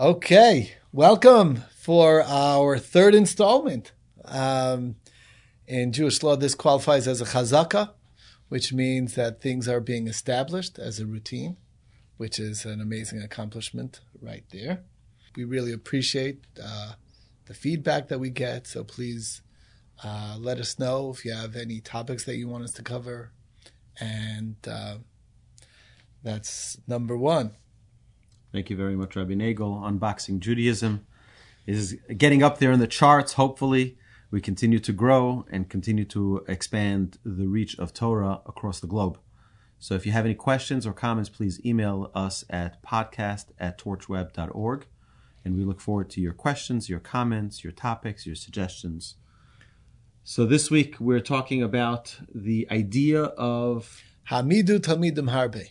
Okay, welcome for our third installment. Um, in Jewish law, this qualifies as a chazaka, which means that things are being established as a routine, which is an amazing accomplishment right there. We really appreciate uh, the feedback that we get, so please uh, let us know if you have any topics that you want us to cover. And uh, that's number one. Thank you very much, Rabbi Nagel. Unboxing Judaism is getting up there in the charts. Hopefully, we continue to grow and continue to expand the reach of Torah across the globe. So if you have any questions or comments, please email us at podcast at torchweb.org. And we look forward to your questions, your comments, your topics, your suggestions. So this week we're talking about the idea of Hamidu Talmidim Harbe,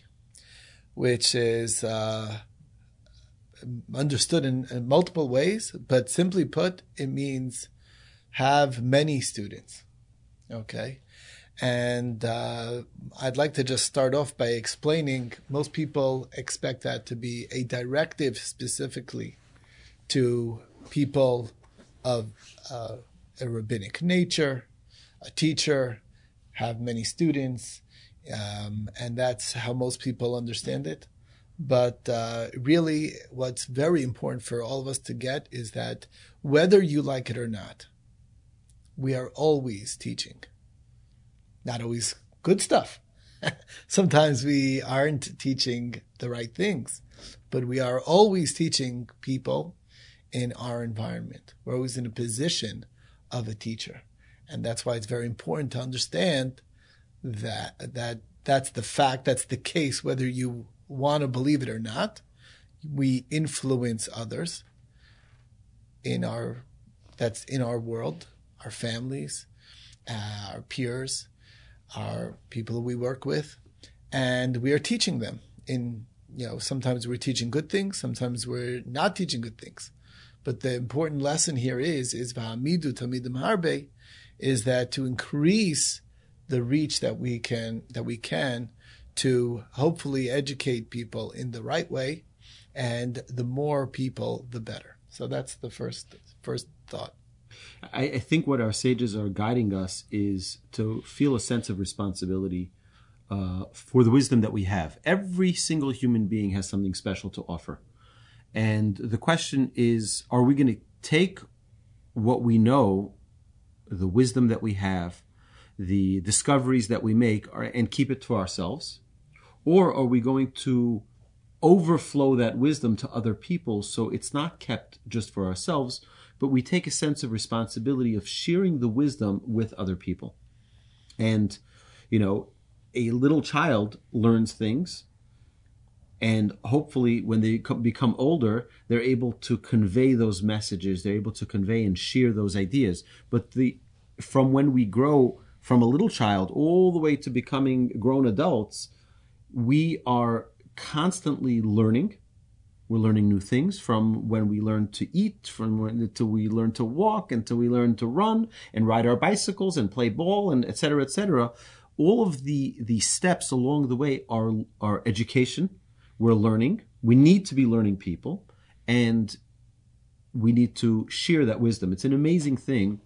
which is uh, understood in, in, multiple ways, but simply put, it means have many students. Okay. And uh, I'd like to just start off by explaining most people expect that to be a directive specifically to people of uh, a rabbinic nature, a teacher, have many students, um, and that's how most people understand it. But uh, really, what's very important for all of us to get is that whether you like it or not, we are always teaching. Not always good stuff. Sometimes we aren't teaching the right things, but we are always teaching people in our environment. We're always in a position of a teacher. And that's why it's very important to understand that that that's the fact, that's the case, whether you want to believe it or not. We influence others in our that's in our world, our families, uh, our peers, our people we work with, and we are teaching them. In you know, sometimes we're teaching good things, sometimes we're not teaching good things. But the important lesson here is is v'hamidu tamidim harbe, is that to increase the reach that we can that we can to hopefully educate people in the right way, and the more people, the better. So that's the first first thought. I, I think what our sages are guiding us is to feel a sense of responsibility uh, for the wisdom that we have. Every single human being has something special to offer. And the question is are we going to take what we know, the wisdom that we have, the discoveries that we make, and keep it to ourselves? Or are we going to overflow that wisdom to other people so it's not kept just for ourselves, but we take a sense of responsibility of sharing the wisdom with other people? And, you know, a little child learns things and hopefully when they become older they're able to convey those messages they're able to convey and share those ideas but the from when we grow from a little child all the way to becoming grown adults we are constantly learning we're learning new things from when we learn to eat from when until we learn to walk until we learn to run and ride our bicycles and play ball and etc etc all of the the steps along the way are are education we're learning. We need to be learning people, and we need to share that wisdom. It's an amazing thing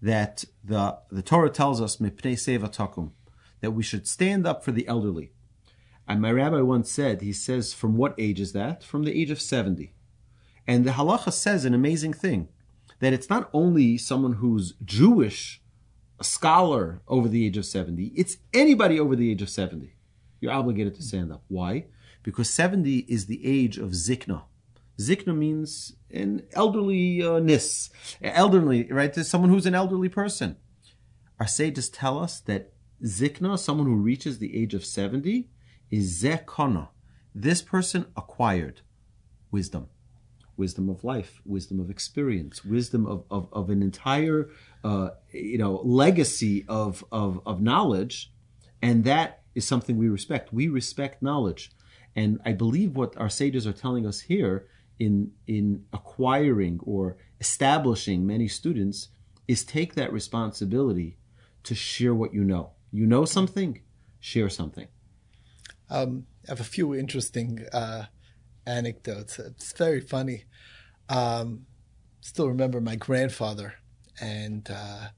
that the the Torah tells us that we should stand up for the elderly. And my rabbi once said, he says, from what age is that? From the age of 70. And the halacha says an amazing thing that it's not only someone who's Jewish, a scholar over the age of 70, it's anybody over the age of 70. You're obligated to stand up. Why? because 70 is the age of zikna. Zikna means an elderliness, uh, elderly, right? There's someone who's an elderly person. Our sages tell us that zikna, someone who reaches the age of 70, is. This person acquired wisdom, wisdom of life, wisdom of experience, wisdom of, of, of an entire, uh, you know, legacy of, of, of knowledge. And that is something we respect. We respect knowledge. And I believe what our sages are telling us here in, in acquiring or establishing many students is take that responsibility to share what you know. You know something, share something. Um, I have a few interesting uh, anecdotes. It's very funny. Um, still remember my grandfather, and uh,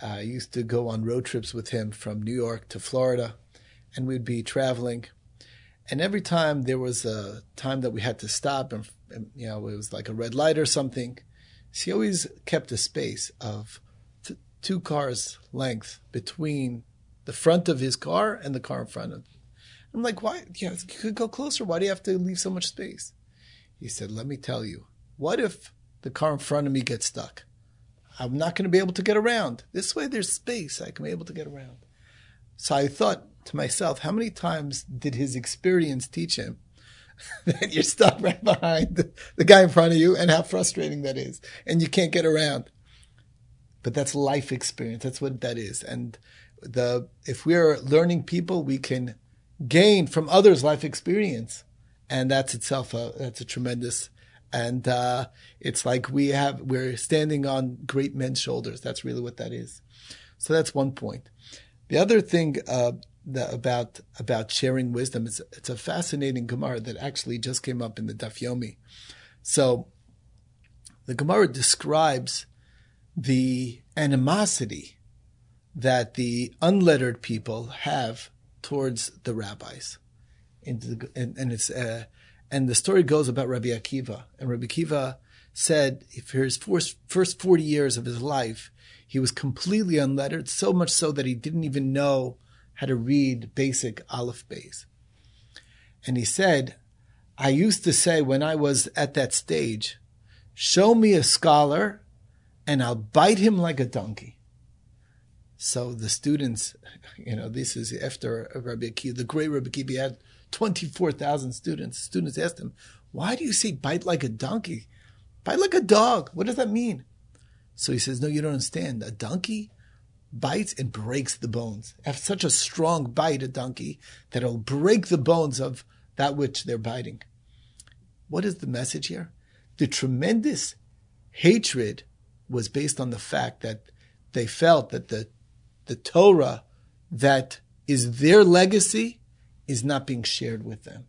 I used to go on road trips with him from New York to Florida, and we'd be traveling. And every time there was a time that we had to stop, and, and you know it was like a red light or something, he always kept a space of t- two cars length between the front of his car and the car in front of. I'm like, why? Know, you could go closer. Why do you have to leave so much space? He said, "Let me tell you. What if the car in front of me gets stuck? I'm not going to be able to get around. This way, there's space. I can be able to get around." So I thought to myself, how many times did his experience teach him that you're stuck right behind the, the guy in front of you and how frustrating that is, and you can't get around? But that's life experience. That's what that is. And the if we're learning people, we can gain from others' life experience, and that's itself a that's a tremendous. And uh, it's like we have we're standing on great men's shoulders. That's really what that is. So that's one point. The other thing uh, that, about about sharing wisdom is it's a fascinating Gemara that actually just came up in the Daf Yomi. So the Gemara describes the animosity that the unlettered people have towards the rabbis. The, and, and, it's uh, and the story goes about Rabbi Akiva. And Rabbi Akiva said, for his first, first 40 years of his life, he was completely unlettered, so much so that he didn't even know how to read basic Aleph Beis. And he said, I used to say when I was at that stage, show me a scholar and I'll bite him like a donkey. So the students, you know, this is after Rabbi Akiva, the great Rabbi Akiva had 24,000 students. Students asked him, why do you say bite like a donkey? Bite like a dog. What does that mean? So he says, no, you don't understand. A donkey bites and breaks the bones. Have such a strong bite, a donkey, that it'll break the bones of that which they're biting. What is the message here? The tremendous hatred was based on the fact that they felt that the the Torah that is their legacy is not being shared with them.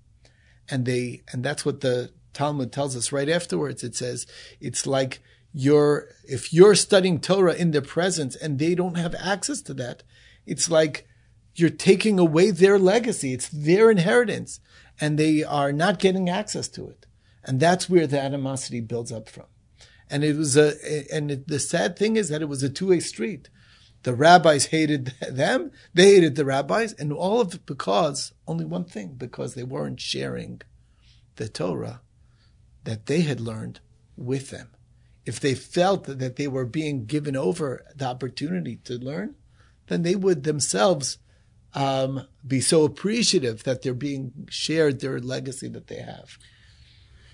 And they and that's what the Talmud tells us right afterwards. It says it's like you're if you're studying Torah in their presence and they don't have access to that, it's like you're taking away their legacy. It's their inheritance and they are not getting access to it. And that's where the animosity builds up from. And it was a, and it, the sad thing is that it was a two-way street. The rabbis hated them, they hated the rabbis, and all of it because only one thing, because they weren't sharing the Torah that they had learned with them. If they felt that they were being given over the opportunity to learn, then they would themselves um, be so appreciative that they're being shared their legacy that they have.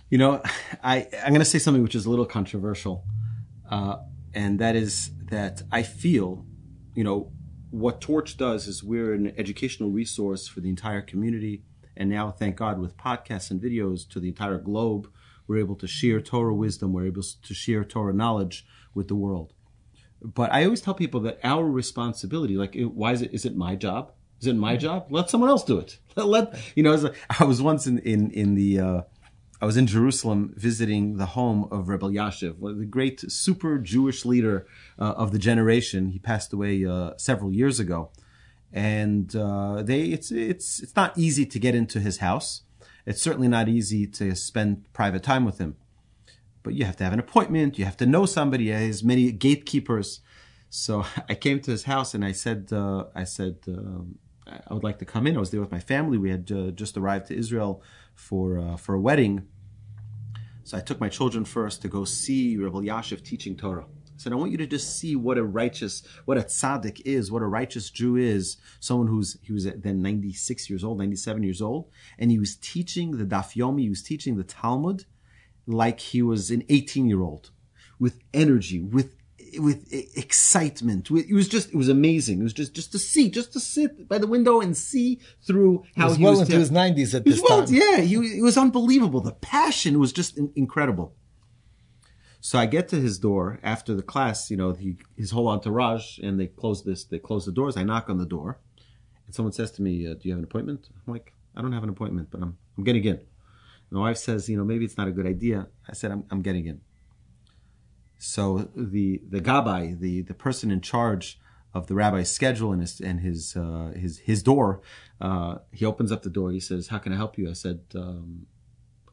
You know, I, I'm going to say something which is a little controversial, uh, and that is that I feel, you know, what Torch does is we're an educational resource for the entire community. And now, thank God, with podcasts and videos to the entire globe, we're able to share Torah wisdom, we're able to share Torah knowledge with the world. But I always tell people that our responsibility, like, why is it, is it my job? Is it my job? Let someone else do it. Let, you know, I was once in, in, in the, uh, I was in Jerusalem visiting the home of Rebbe Elyashiv, the great super Jewish leader uh, of the generation. He passed away uh, several years ago, and uh, they it's it's it's not easy to get into his house. It's certainly not easy to spend private time with him, but you have to have an appointment. You have to know somebody. He has many gatekeepers. So I came to his house and I said uh, I said um, I would like to come in. I was there with my family. We had uh, just arrived to Israel for uh, for a wedding so I took my children first to go see Rabbi Elyashiv teaching Torah. I said, I want you to just see what a righteous, what a tzaddik is, what a righteous Jew is. Someone who's, he was then 96 years old, 97 years old. And he was teaching the Daf Yomi, he was teaching the Talmud like he was an 18 year old with energy, with with excitement. It was just, it was amazing. It was just, just to see, just to sit by the window and see through how he was he well was into his nineties at this well, time. Yeah, he, it was unbelievable. The passion was just in, incredible. So I get to his door after the class, you know, he, his whole entourage, and they close this, they close the doors. I knock on the door, and someone says to me, uh, "Do you have an appointment?" I'm like, "I don't have an appointment, but I'm I'm getting in." My wife says, you know, maybe it's not a good idea. I said, I'm, I'm getting in. So the the gabbai, the the person in charge of the rabbi's schedule and his and his uh, his his door, uh, he opens up the door. He says, "How can I help you?" I said, um,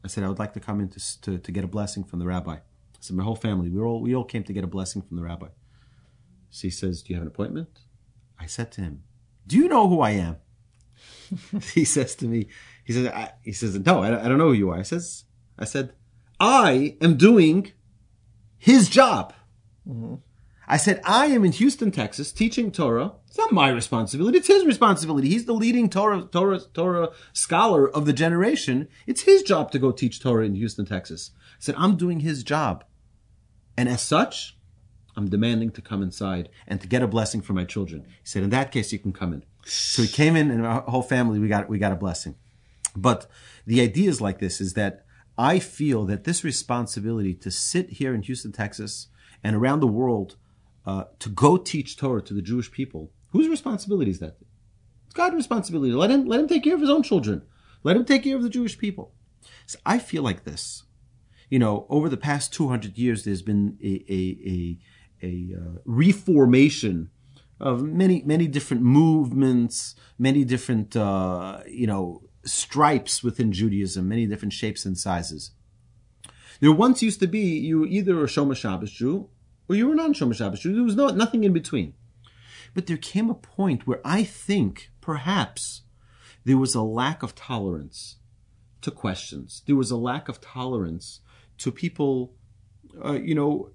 "I said I would like to come in to, to, to get a blessing from the rabbi." I said, "My whole family, we all we all came to get a blessing from the rabbi." So he says, "Do you have an appointment?" I said to him, "Do you know who I am?" he says to me, he says, I, he says, "No, I, I don't know who you are." I says, I said, "I am doing." His job. Mm-hmm. I said, I am in Houston, Texas, teaching Torah. It's not my responsibility. It's his responsibility. He's the leading Torah, Torah, Torah scholar of the generation. It's his job to go teach Torah in Houston, Texas. I said, I'm doing his job. And as such, I'm demanding to come inside and to get a blessing for my children. He said, in that case, you can come in. So he came in and our whole family, we got, we got a blessing. But the idea is like this, is that I feel that this responsibility to sit here in Houston, Texas, and around the world uh, to go teach Torah to the Jewish people, whose responsibility is that? It's God's responsibility. Let him let him take care of his own children. Let him take care of the Jewish people. So I feel like this. You know, over the past 200 years, there's been a, a, a, a uh, reformation of many, many different movements, many different, uh, you know, stripes within Judaism, many different shapes and sizes. There once used to be you were either a Shomer Shabbos Jew or you were a non-Shomer Shabbos Jew. There was no, nothing in between. But there came a point where I think perhaps there was a lack of tolerance to questions. There was a lack of tolerance to people, uh, you know,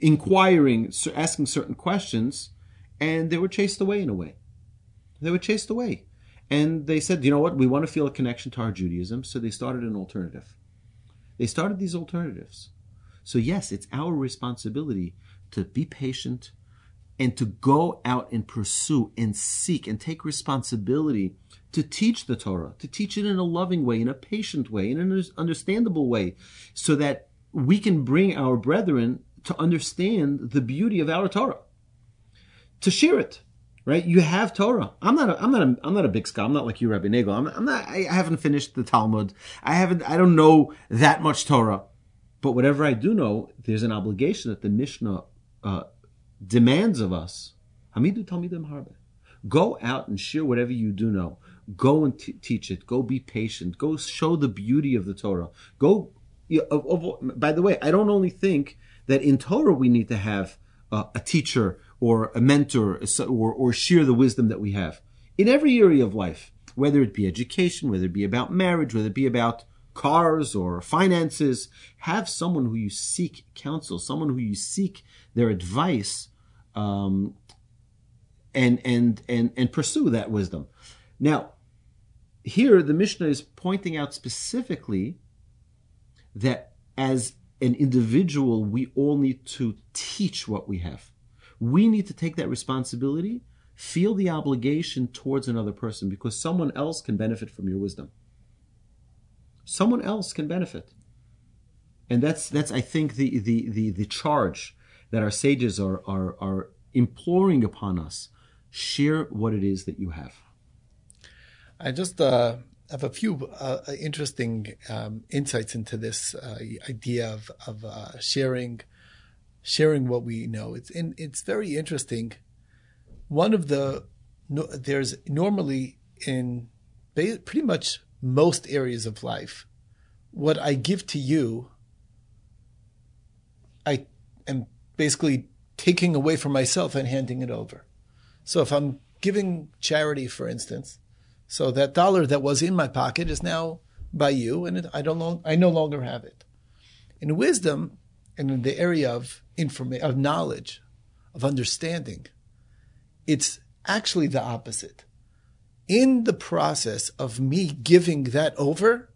inquiring, asking certain questions, and they were chased away in a way. They were chased away. And they said, you know what, we want to feel a connection to our Judaism, so they started an alternative. They started these alternatives. So, yes, it's our responsibility to be patient and to go out and pursue and seek and take responsibility to teach the Torah, to teach it in a loving way, in a patient way, in an understandable way, so that we can bring our brethren to understand the beauty of our Torah, to share it, right? You have Torah. I'm not. A, I'm not. A, I'm not a big scholar. I'm not like you, Rabbi Nagel. I'm, I'm not. I haven't finished the Talmud. I haven't. I don't know that much Torah. But whatever I do know, there's an obligation that the Mishnah uh, demands of us. Hamidu Talmidim Harbe. Go out and share whatever you do know. Go and t- teach it. Go be patient. Go show the beauty of the Torah. Go. You know, by the way, I don't only think that in Torah we need to have uh, a teacher or a mentor or, or share the wisdom that we have in every area of life, whether it be education, whether it be about marriage, whether it be about cars or finances, have someone who you seek counsel, someone who you seek their advice, um, and and and and pursue that wisdom. Now, here the Mishnah is pointing out specifically that as an individual, we all need to teach what we have we need to take that responsibility, feel the obligation towards another person because someone else can benefit from your wisdom. Someone else can benefit. And that's that's I think the the the, the charge that our sages are, are are imploring upon us. Share what it is that you have. I just uh, have a few uh, interesting um, insights into this uh, idea of, of uh, sharing sharing what we know. It's and it's very interesting. One of the there's normally in pretty much most areas of life, what I give to you, I am basically taking away from myself and handing it over. So if I'm giving charity, for instance, so that dollar that was in my pocket is now by you, and it, I don't long, I no longer have it. In wisdom, and in the area of information, of knowledge, of understanding, it's actually the opposite. In the process of me giving that over,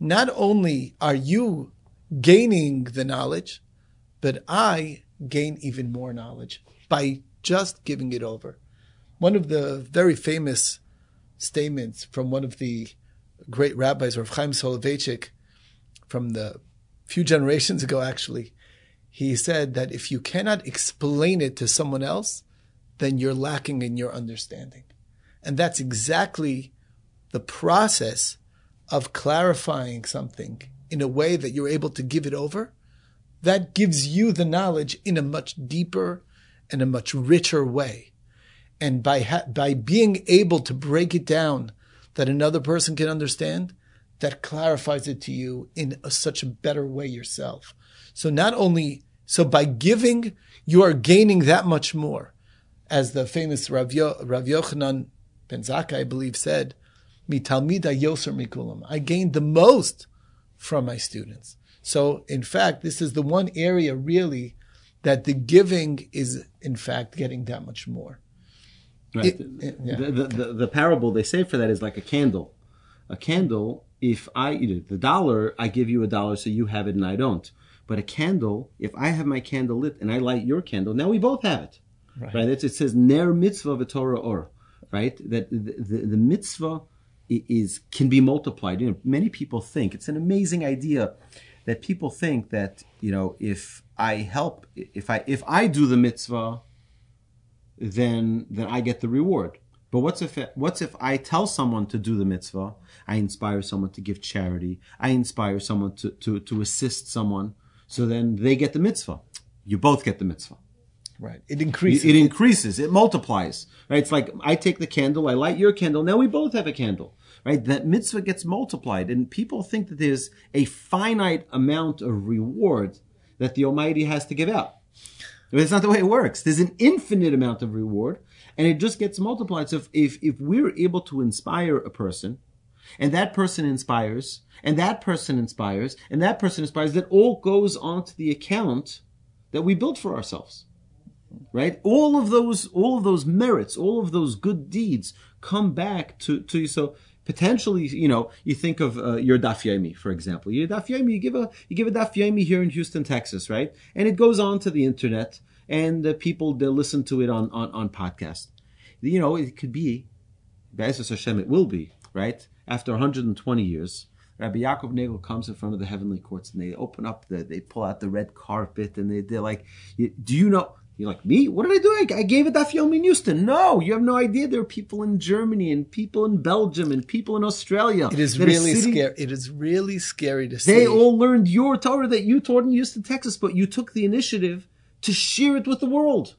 not only are you gaining the knowledge, but I gain even more knowledge by just giving it over. One of the very famous statements from one of the great rabbis, Rav Chaim Soloveitchik, from the few generations ago, actually, he said that if you cannot explain it to someone else, then you're lacking in your understanding. And that's exactly the process of clarifying something in a way that you're able to give it over, that gives you the knowledge in a much deeper and a much richer way. And by ha- by being able to break it down that another person can understand, that clarifies it to you in a, such a better way yourself. So not only so by giving, you are gaining that much more, as the famous Rav, Yo- Rav Yochanan Ben Zakkai, I believe, said, "Mitalmida yoser mikulam." I gained the most from my students. So, in fact, this is the one area really that the giving is, in fact, getting that much more. Right. It- it- yeah. the, the, the, the parable they say for that is like a candle. A candle, if I, you know, the dollar, I give you a dollar so you have it and I don't. But a candle, if I have my candle lit and I light your candle, now we both have it. Right. It's, it says ner mitzvah v'torah or, right? That the, the, the mitzvah is can be multiplied. You know, many people think it's an amazing idea that people think that you know if I help, if I if I do the mitzvah, then then I get the reward. But what's if what's if I tell someone to do the mitzvah? I inspire someone to give charity. I inspire someone to to to assist someone. So then they get the mitzvah. You both get the mitzvah. Right. It It, increases. it increases. It multiplies. Right. It's like I take the candle. I light your candle. Now we both have a candle. Right. That mitzvah gets multiplied, and people think that there's a finite amount of reward that the Almighty has to give out. But it's not the way it works. There's an infinite amount of reward, and it just gets multiplied. So if, if, if we're able to inspire a person, and that person inspires, and that person inspires, and that person inspires, that all goes onto the account that we built for ourselves. Right? All of those, all of those merits, all of those good deeds come back to, to you. So potentially, you know, you think of uh, your daf yomi, for example. Your daf yomi, you give a, you give a daf yomi here in Houston, Texas, right? And it goes on to the internet and uh, people, they listen to it on, on, on podcast. You know, it could be, B'ezras Hashem, it will be, right? After 120 years, Rabbi Yaakov Nagel comes in front of the heavenly courts and they open up the, they pull out the red carpet and they, they're like, do you know, you're like, me? What did I do? I, I gave it daf yomi in Houston. No, you have no idea. There are people in Germany and people in Belgium and people in Australia. It is really sitting- scary. It is really scary to see. They all learned your Torah that you taught in Houston, Texas, but you took the initiative to share it with the world.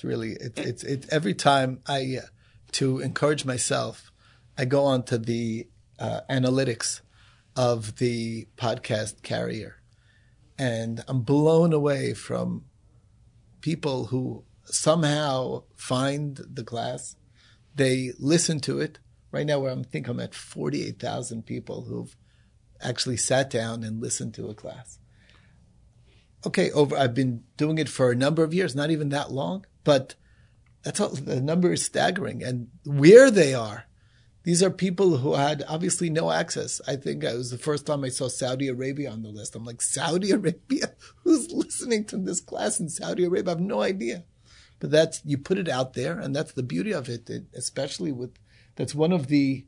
It's really it's it's it's every time I uh, to encourage myself, I go on to the uh, analytics of the podcast carrier, and I'm blown away from people who somehow find the class, they listen to it. Right now, where I'm think I'm at forty eight thousand people who've actually sat down and listened to a class okay, over I've been doing it for a number of years, not even that long, but that's all the number is staggering. And where they are, these are people who had obviously no access. I think it was the first time I saw Saudi Arabia on the list. I'm like, Saudi Arabia? Who's listening to this class in Saudi Arabia? I have no idea. But that's you put it out there, and that's the beauty of it, it especially with that's one of the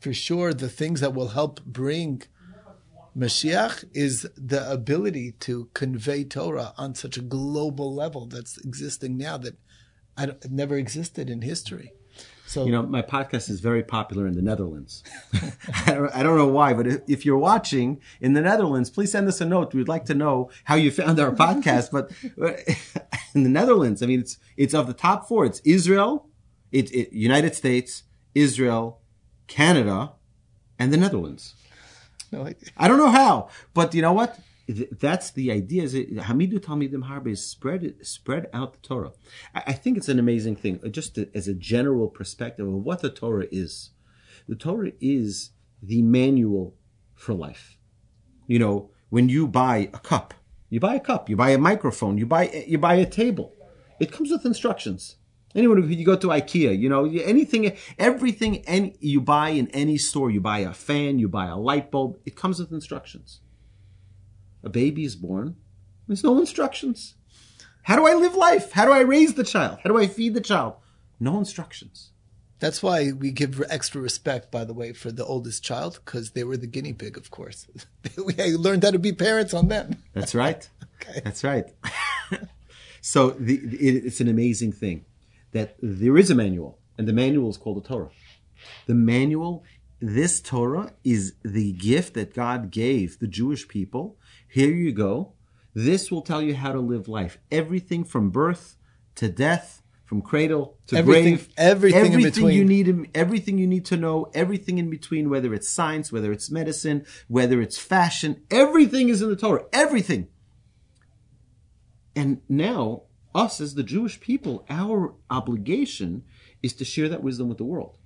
for sure the things that will help bring Mashiach is the ability to convey Torah on such a global level that's existing now that never existed in history. So You know, my podcast is very popular in the Netherlands. I, don't, I don't know why, but if, if you're watching in the Netherlands, please send us a note. We'd like to know how you found our podcast. But but in the Netherlands, I mean, it's it's of the top four. It's Israel, it, it United States, Israel, Canada, and the Netherlands. no, I- I don't know how, but you know what? That's the idea. Is Hamidu Talmidim Harbe is spread spread out the Torah. I, I think it's an amazing thing, uh, just as a general perspective of what the Torah is. The Torah is the manual for life. You know, when you buy a cup, you buy a cup, you buy a microphone, you buy you buy a table. It comes with instructions. Anyone who you go to IKEA, you know, anything, everything, any you buy in any store, you buy a fan, you buy a light bulb, it comes with instructions. A baby is born, there's no instructions. How do I live life? How do I raise the child? How do I feed the child? No instructions. that's why we give extra respect, by the way, for the oldest child because they were the guinea pig, of course. we learned how to be parents on them. That's right. Okay. That's right. so the, it, it's an amazing thing that there is a manual, and the manual is called the Torah. The manual, this Torah is the gift that God gave the Jewish people. Here you go. This will tell you how to live life. Everything from birth to death, from cradle to Everything- grave, everything in between. you need, everything you need to know, everything in between, whether it's science, whether it's medicine, whether it's fashion, everything is in the Torah. Everything. And now, us as the Jewish people, our obligation is to share that wisdom with the world.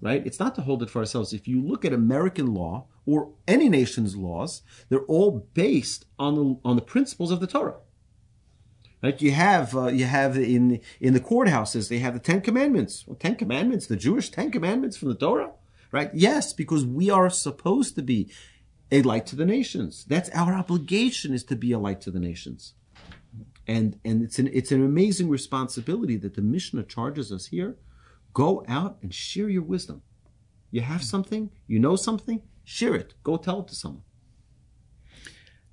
Right? It's not to hold it for ourselves. If you look at American law or any nation's laws, they're all based on the on the principles of the Torah. Right? You have uh, you have in in the courthouses they have the Ten Commandments. Well, Ten Commandments, the Jewish Ten Commandments from the Torah, right? Yes, because we are supposed to be a light to the nations. That's our obligation is to be a light to the nations and and it's an it's an amazing responsibility that the Mishnah charges us here. Go out and share your wisdom. You have something, you know something, share it. Go tell it to someone.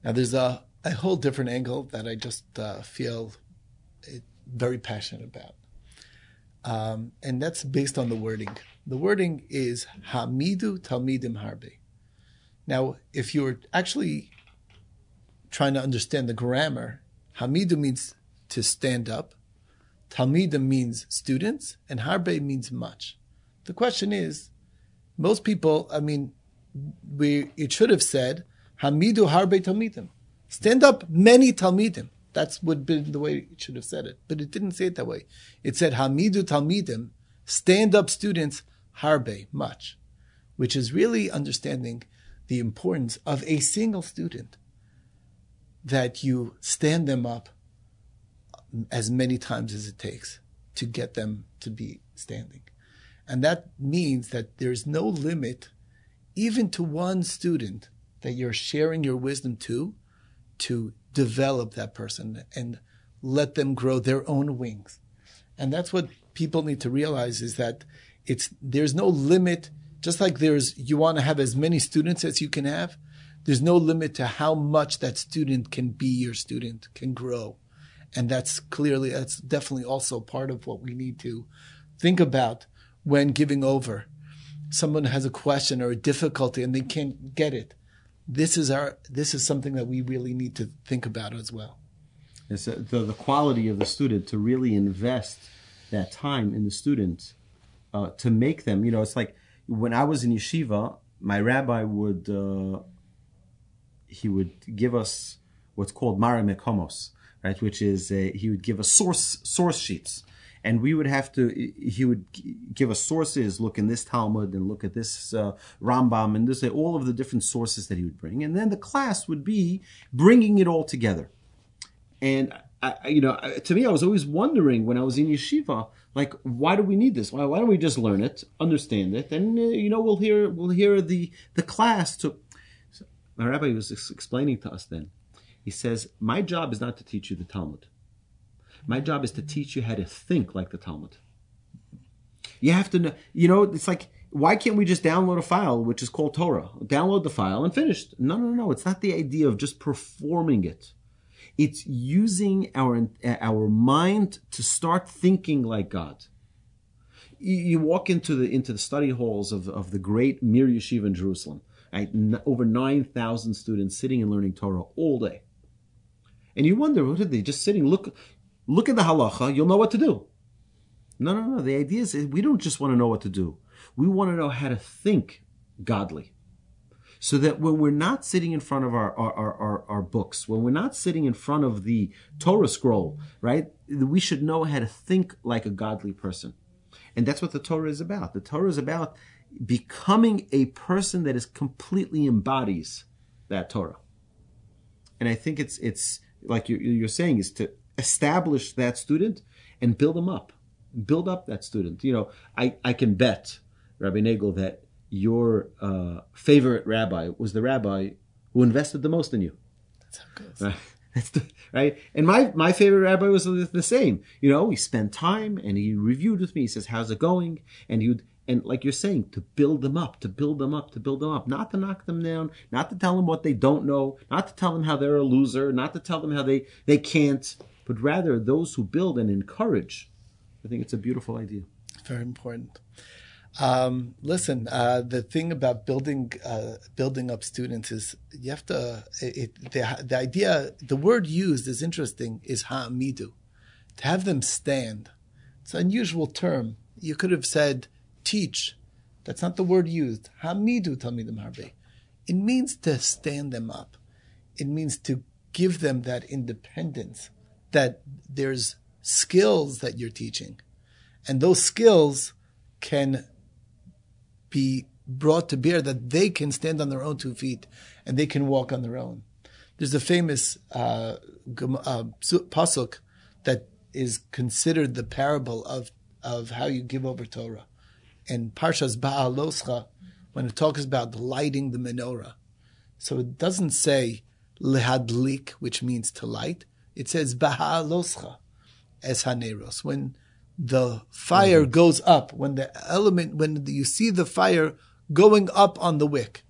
Now, there's a, a whole different angle that I just uh, feel very passionate about. Um, and that's based on the wording. The wording is Hamidu Talmidim Harbe. Now, if you're actually trying to understand the grammar, Hamidu means to stand up, Talmidim means students, and Harbe means much. The question is, most people, I mean, we it should have said Hamidu Harbe Talmidim. Stand up many Talmidim. That's would been the way it should have said it. But it didn't say it that way. It said Hamidu Talmidim, stand up students, Harbe, much. Which is really understanding the importance of a single student. That you stand them up as many times as it takes to get them to be standing. And that means that there's no limit, even to one student that you're sharing your wisdom to, to develop that person and let them grow their own wings. And that's what people need to realize is that it's, there's no limit, just like there's, you want to have as many students as you can have. There's no limit to how much that student can be your student, can grow. And that's clearly, that's definitely also part of what we need to think about when giving over. Someone has a question or a difficulty and they can't get it. This is our, this is something that we really need to think about as well. It's a, the, the quality of the student to really invest that time in the student uh, to make them, you know, it's like when I was in yeshiva, my rabbi would, uh, he would give us what's called Mareh Mekomos, right? Which is he would give us source source sheets, and we would have to. He would give us sources. Look in this Talmud and look at this uh, Rambam and this all of the different sources that he would bring, and then the class would be bringing it all together. And I, you know, to me, I was always wondering when I was in yeshiva, like, why do we need this? Why, why don't we just learn it, understand it, and uh, you know, we'll hear we'll hear the the class to. My rabbi was explaining to us then. He says, My job is not to teach you the Talmud. My job is to teach you how to think like the Talmud. You have to know, you know, it's like, why can't we just download a file which is called Torah? Download the file and finished. No, no, no. It's not the idea of just performing it. It's using our, our mind to start thinking like God. You walk into the, into the study halls of, of the great Mir Yeshiva in Jerusalem. Over 9,000 students sitting and learning Torah all day. And you wonder, what are they just sitting? Look, look at the halacha. You'll know what to do. No, no, no. The idea is we don't just want to know what to do. We want to know how to think godly. So that when we're not sitting in front of our, our, our, our, books, when we're not sitting in front of the Torah scroll, right, we should know how to think like a godly person. And that's what the Torah is about. The Torah is about becoming a person that is completely embodies that Torah. And I think it's, it's, like you're you're saying, is to establish that student and build them up. Build up that student. You know, I, I can bet, Rabbi Nagel, that your uh, favorite rabbi was the rabbi who invested the most in you. That's how it goes. Right? The, right. And my, my favorite rabbi was the same. You know, he spent time and he reviewed with me. He says, how's it going? And he would, and like you're saying, to build them up, to build them up, to build them up, not to knock them down, not to tell them what they don't know, not to tell them how they're a loser, not to tell them how they, they can't, but rather those who build and encourage. I think it's a beautiful idea. Very important. Um, listen, uh, the thing about building uh, building up students is you have to. It, the, the idea, the word used is interesting. Is ha'amidu, to have them stand. It's an unusual term. You could have said teach. That's not the word used. Hamidu talmidim harbe. It means to stand them up. It means to give them that independence. That there's skills that you're teaching, and those skills can be brought to bear that they can stand on their own two feet and they can walk on their own. There's a famous uh, uh, pasuk that is considered the parable of of how you give over Torah. In Parshas Ba'aloscha, when it talks about lighting the menorah, so it doesn't say lehadlik, which means to light. It says Ba'aloscha es haneros. When the fire mm-hmm. goes up, when the element, when you see the fire going up on the wick,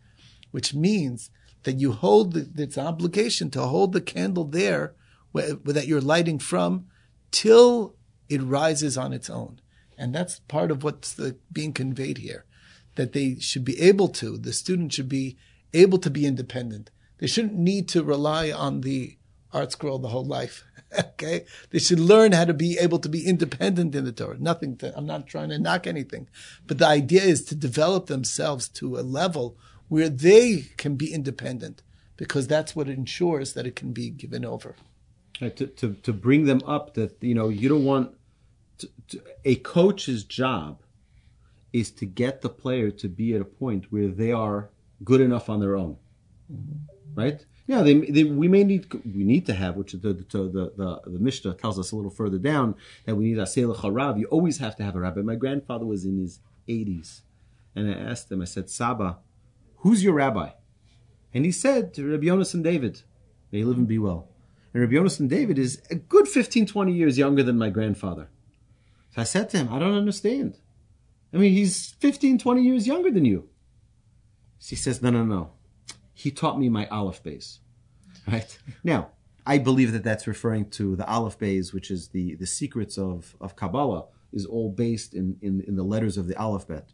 which means that you hold the, it's an obligation to hold the candle there where, where that you're lighting from till it rises on its own. And that's part of what's the, being conveyed here, that they should be able to, the student should be able to be independent. They shouldn't need to rely on the ArtScroll the whole life. okay, they should learn how to be able to be independent in the Torah. Nothing. To, I'm not trying to knock anything, but the idea is to develop themselves to a level where they can be independent, because that's what ensures that it can be given over. Right, to, to to bring them up. That you know, you don't want to, to, a coach's job is to get the player to be at a point where they are good enough on their own, mm-hmm. right? Yeah, they, they, we may need we need to have, which the the, the the, the Mishnah tells us a little further down that we need a harav. You always have to have a rabbi. My grandfather was in his 80s, and I asked him. I said, Saba, who's your rabbi? And he said, Rabbi Yonasan David. May he live and be well. And Rabbi Yonasan David is a good 15, 20 years younger than my grandfather. I said to him, I don't understand. I mean, he's 15, 20 years younger than you. He says, no, no, no he taught me my aleph beis. Right now, I believe that that's referring to the aleph beis, which is the the secrets of of Kabbalah, is all based in in, in the letters of the alphabet,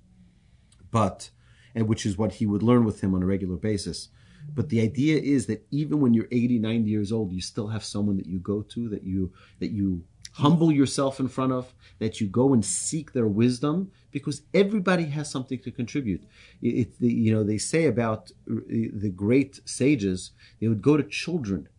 but and which is what he would learn with him on a regular basis. But the idea is that even when you're 80, 90 years old, you still have someone that you go to, that you that you humble yourself in front of, that you go and seek their wisdom, because everybody has something to contribute. It, it, you know, they say about uh, the great sages, they would go to children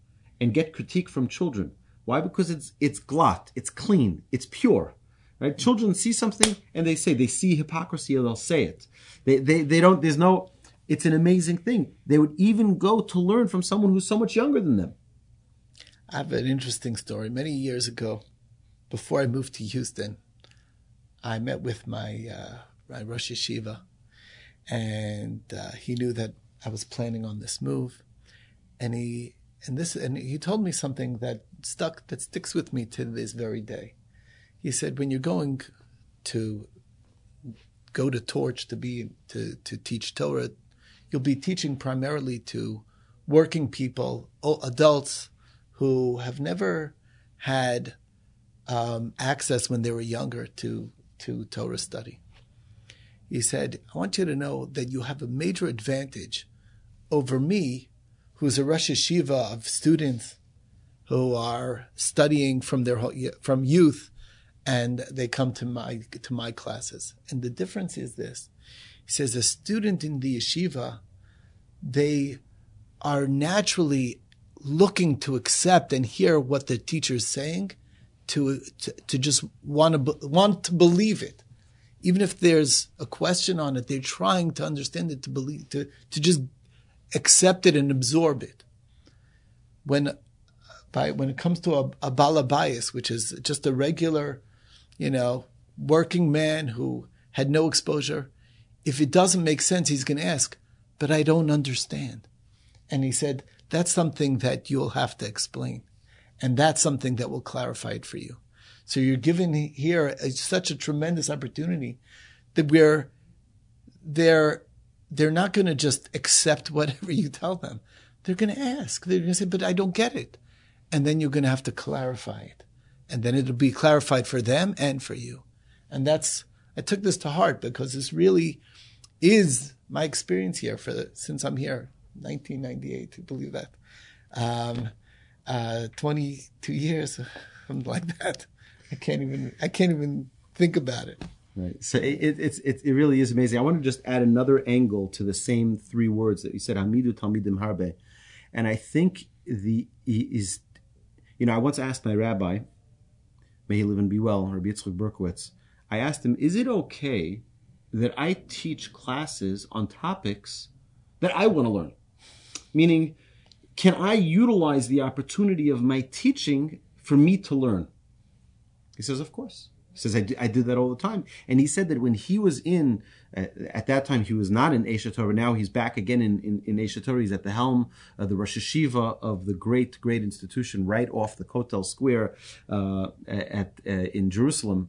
and get critique from children. Why? Because it's it's glot, it's clean, it's pure. Right? Children see something and they say they see hypocrisy or they'll say it. They they they don't. There's no. It's an amazing thing. They would even go to learn from someone who's so much younger than them. I have an interesting story. Many years ago, before I moved to Houston, I met with my, uh, my Rosh Yeshiva, and uh, he knew that I was planning on this move, and he and this and he told me something that stuck that sticks with me to this very day. He said, when you're going to go to Torch to be to to teach Torah, you'll be teaching primarily to working people, adults who have never had um, access when they were younger to, to Torah study. He said, I want you to know that you have a major advantage over me, who's a Rosh Yeshiva of students who are studying from their from youth and they come to my to my classes. And the difference is this. He says a student in the yeshiva, they are naturally looking to accept and hear what the teacher is saying to, to, to just want to, want to believe it. Even if there's a question on it, they're trying to understand it, to believe, to, to just accept it and absorb it. When, by, when it comes to a, a balabayas, which is just a regular, you know, working man who had no exposure, if it doesn't make sense, he's going to ask, but I don't understand. And he said, that's something that you'll have to explain. And that's something that will clarify it for you. So you're given here a, such a tremendous opportunity that we're, they're, they're not going to just accept whatever you tell them. They're going to ask. They're going to say, but I don't get it. And then you're going to have to clarify it. And then it'll be clarified for them and for you. And that's I took this to heart because this really is my experience here for since I'm here, 1998. To believe that, um, uh, 22 years, something like that. I can't even I can't even think about it. Right. So it, it's it, it really is amazing. I want to just add another angle to the same three words that you said, Hamidu Talmidim Harbe, and I think the is, you know, I once asked my rabbi, may he live and be well, Rabbi Yitzchak Berkowitz. I asked him, is it okay that I teach classes on topics that I want to learn? Meaning, can I utilize the opportunity of my teaching for me to learn? He says, of course. He says, I, d- I did that all the time. And he said that when he was in, uh, at that time, he was not in Aish HaTorah. Now he's back again in, in, in HaTorah. He's at the helm of the Rosh Yeshiva of the great, great institution right off the Kotel Square uh, at, uh, in Jerusalem.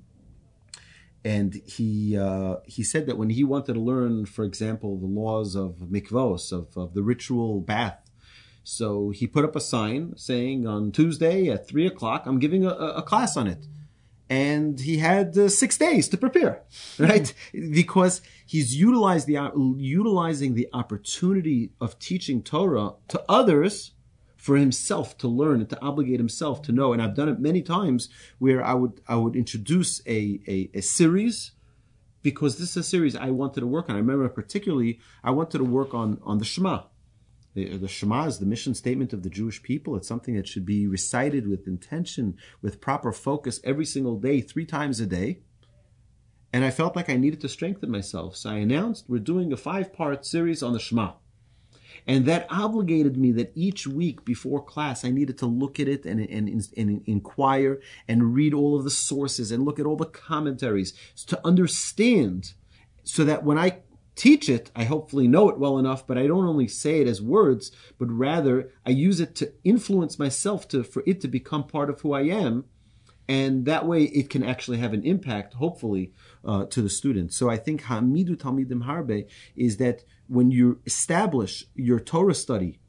And he uh, he said that when he wanted to learn, for example, the laws of mikvos, of, of the ritual bath, so he put up a sign saying on Tuesday at three o'clock, I'm giving a, a class on it and he had uh, six days to prepare, right? because he's utilized the utilizing the opportunity of teaching Torah to others for himself to learn and to obligate himself to know. And I've done it many times where I would I would introduce a a, a series because this is a series I wanted to work on. I remember particularly I wanted to work on on the Shema the, the Shema is the mission statement of the Jewish people. It's something that should be recited with intention, with proper focus every single day, three times a day. And I felt like I needed to strengthen myself. So I announced we're doing a five part series on the Shema. And that obligated me that each week before class, I needed to look at it and, and, and, inquire and read all of the sources and look at all the commentaries to understand so that when I teach it, I hopefully know it well enough, but I don't only say it as words, but rather I use it to influence myself to for it to become part of who I am. And that way it can actually have an impact, hopefully, uh, to the students. So I think Ha'amidu Talmidim Harbe is that when you establish your Torah study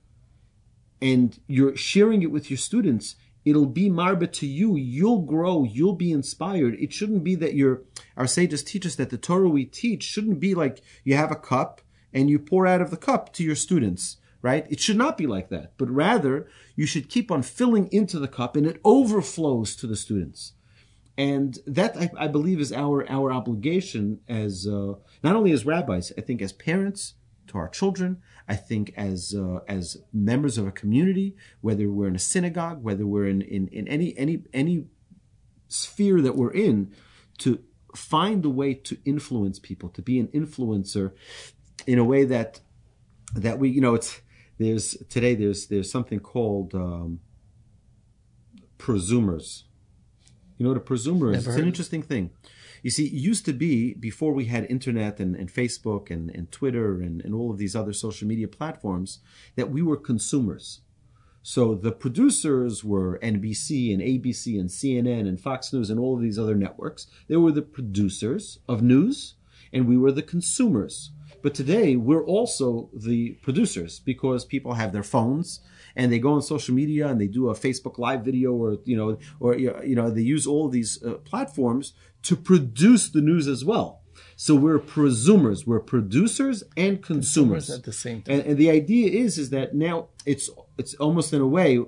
and you're sharing it with your students, it'll be marba to you. You'll grow. You'll be inspired. It shouldn't be that you're, our sages teach us that the Torah we teach shouldn't be like you have a cup and you pour out of the cup to your students, right? It should not be like that, but rather you should keep on filling into the cup and it overflows to the students. And that I, I believe is our, our obligation as, uh, not only as rabbis, I think as parents, to our children. I think as uh, as members of a community, whether we're in a synagogue, whether we're in, in, in any any any sphere that we're in, to find a way to influence people, to be an influencer in a way that that we you know it's there's today there's there's something called um, prosumers. You know what a prosumer is? It's an interesting thing. You see, it used to be before we had internet and, and Facebook and, and Twitter and, and all of these other social media platforms that we were consumers. So the producers were NBC and ABC and CNN and Fox News and all of these other networks. They were the producers of news and we were the consumers. But today we're also the producers because people have their phones and they go on social media and they do a Facebook live video or you know or you know they use all these uh, platforms to produce the news as well. So we're prosumers, we're producers and consumers. consumers at the same time. And, and, the idea is is that now it's it's almost in a way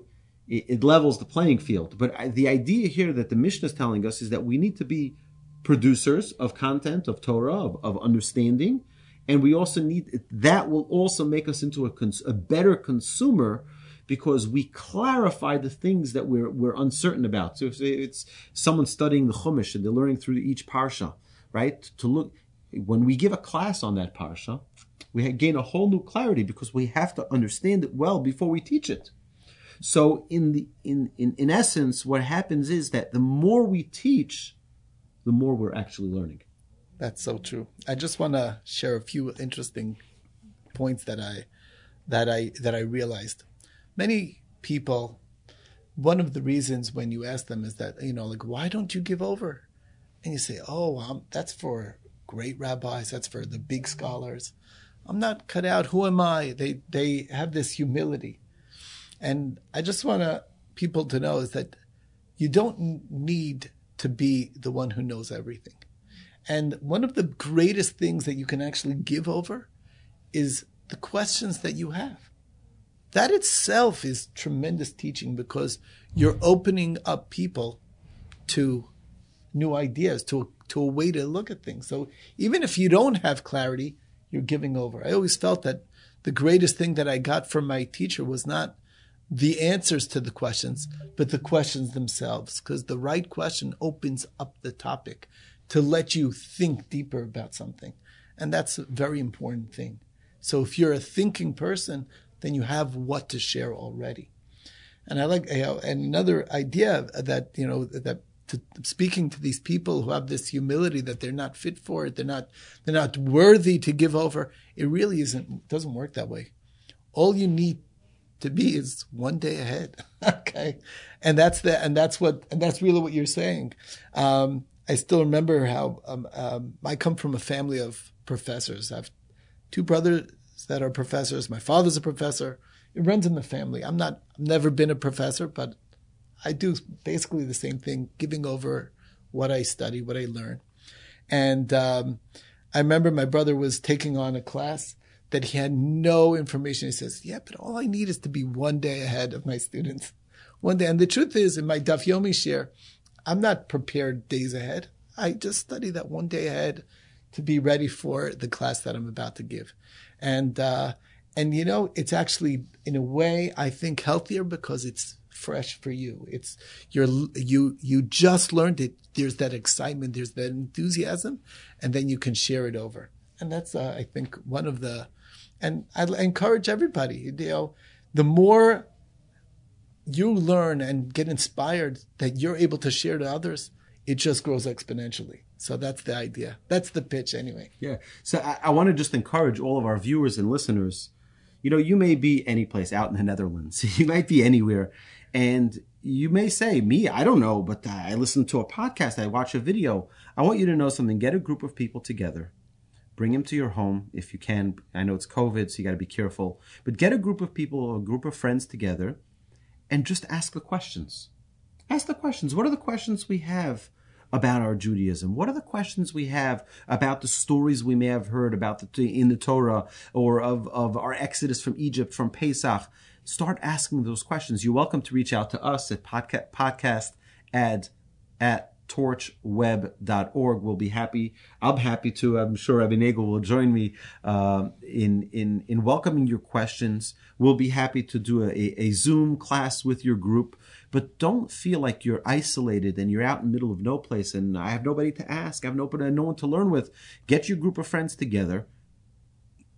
it, it levels the playing field. But the idea here that the Mishnah is telling us is that we need to be producers of content, of Torah, of, of understanding, and we also need that will also make us into a, cons, a better consumer because we clarify the things that we're, we're uncertain about. So if it's someone studying the Chumash and they're learning through each parsha, right? To look, when we give a class on that parsha, we gain a whole new clarity because we have to understand it well before we teach it. So in the in, in, in essence, what happens is that the more we teach, the more we're actually learning. That's so true. I just want to share a few interesting points that I that I that I realized many people, one of the reasons when you ask them is that, you know, like, why don't you give over? And you say, oh, um, that's for great rabbis, that's for the big scholars. I'm not cut out. Who am I? They, they have this humility. And I just want to, people to know is that you don't need to be the one who knows everything. And one of the greatest things that you can actually give over is the questions that you have. That itself is tremendous teaching because you're opening up people to new ideas, to, to a way to look at things. So even if you don't have clarity, you're giving over. I always felt that the greatest thing that I got from my teacher was not the answers to the questions, but the questions themselves, because the right question opens up the topic to let you think deeper about something. And that's a very important thing. So if you're a thinking person, then you have what to share already. And I like you know, and another idea that you know that to, speaking to these people who have this humility that they're not fit for it, they're not they're not worthy to give over. It really isn't doesn't work that way. All you need to be is one day ahead. okay, and that's the and that's what and that's really what you're saying. Um, I still remember how um, um, I come from a family of professors. I have two brothers that are professors. My father's a professor. It runs in the family. I'm not. I've never been a professor, but I do basically the same thing, giving over what I study, what I learn. And um, I remember my brother was taking on a class that he had no information. He says, "Yeah, but all I need is to be one day ahead of my students, one day." And the truth is, in my Daf Yomi shiur, I'm not prepared days ahead. I just study that one day ahead to be ready for the class that I'm about to give, and uh, and you know, it's actually in a way I think healthier because it's fresh for you. It's you're you you just learned it. There's that excitement. There's that enthusiasm, and then you can share it over. And that's uh, I think one of the, and I encourage everybody. You know, the more you learn and get inspired that you're able to share to others, it just grows exponentially. So that's the idea. That's the pitch, anyway. Yeah. So I, I want to just encourage all of our viewers and listeners. You know, you may be any place out in the Netherlands. You might be anywhere, and you may say, me, I don't know, but I listen to a podcast, I watch a video. I want you to know something. Get a group of people together. Bring them to your home if you can. I know it's COVID, so you got to be careful. But get a group of people, a group of friends together, and just ask the questions. Ask the questions. What are the questions we have about our Judaism? What are the questions we have about the stories we may have heard about the, in the Torah or of, of our exodus from Egypt, from Pesach? start asking those questions. You're welcome to reach out to us at podcast, podcast at, at torchweb.org. We'll be happy. I'm happy to. I'm sure Rabbi Nagel will join me uh, in in in welcoming your questions. We'll be happy to do a, a Zoom class with your group. But don't feel like you're isolated and you're out in the middle of no place and I have nobody to ask. I have nobody, no one to learn with. Get your group of friends together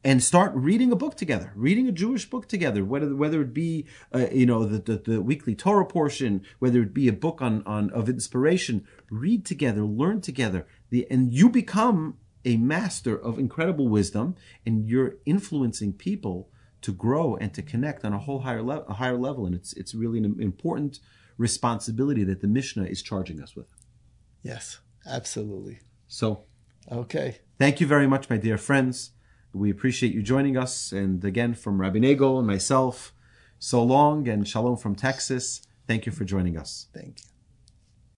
and start reading a book together, reading a Jewish book together, whether whether it be uh, you know the, the, the weekly Torah portion, whether it be a book on on of inspiration, read together, learn together, the and you become a master of incredible wisdom, and you're influencing people to grow and to connect on a whole higher level, a higher level, and it's it's really an important responsibility that the Mishnah is charging us with. Yes, absolutely. So, okay, thank you very much, my dear friends. We appreciate you joining us. And again, from Rabbi Nagel and myself, so long and shalom from Texas. Thank you for joining us. Thank you.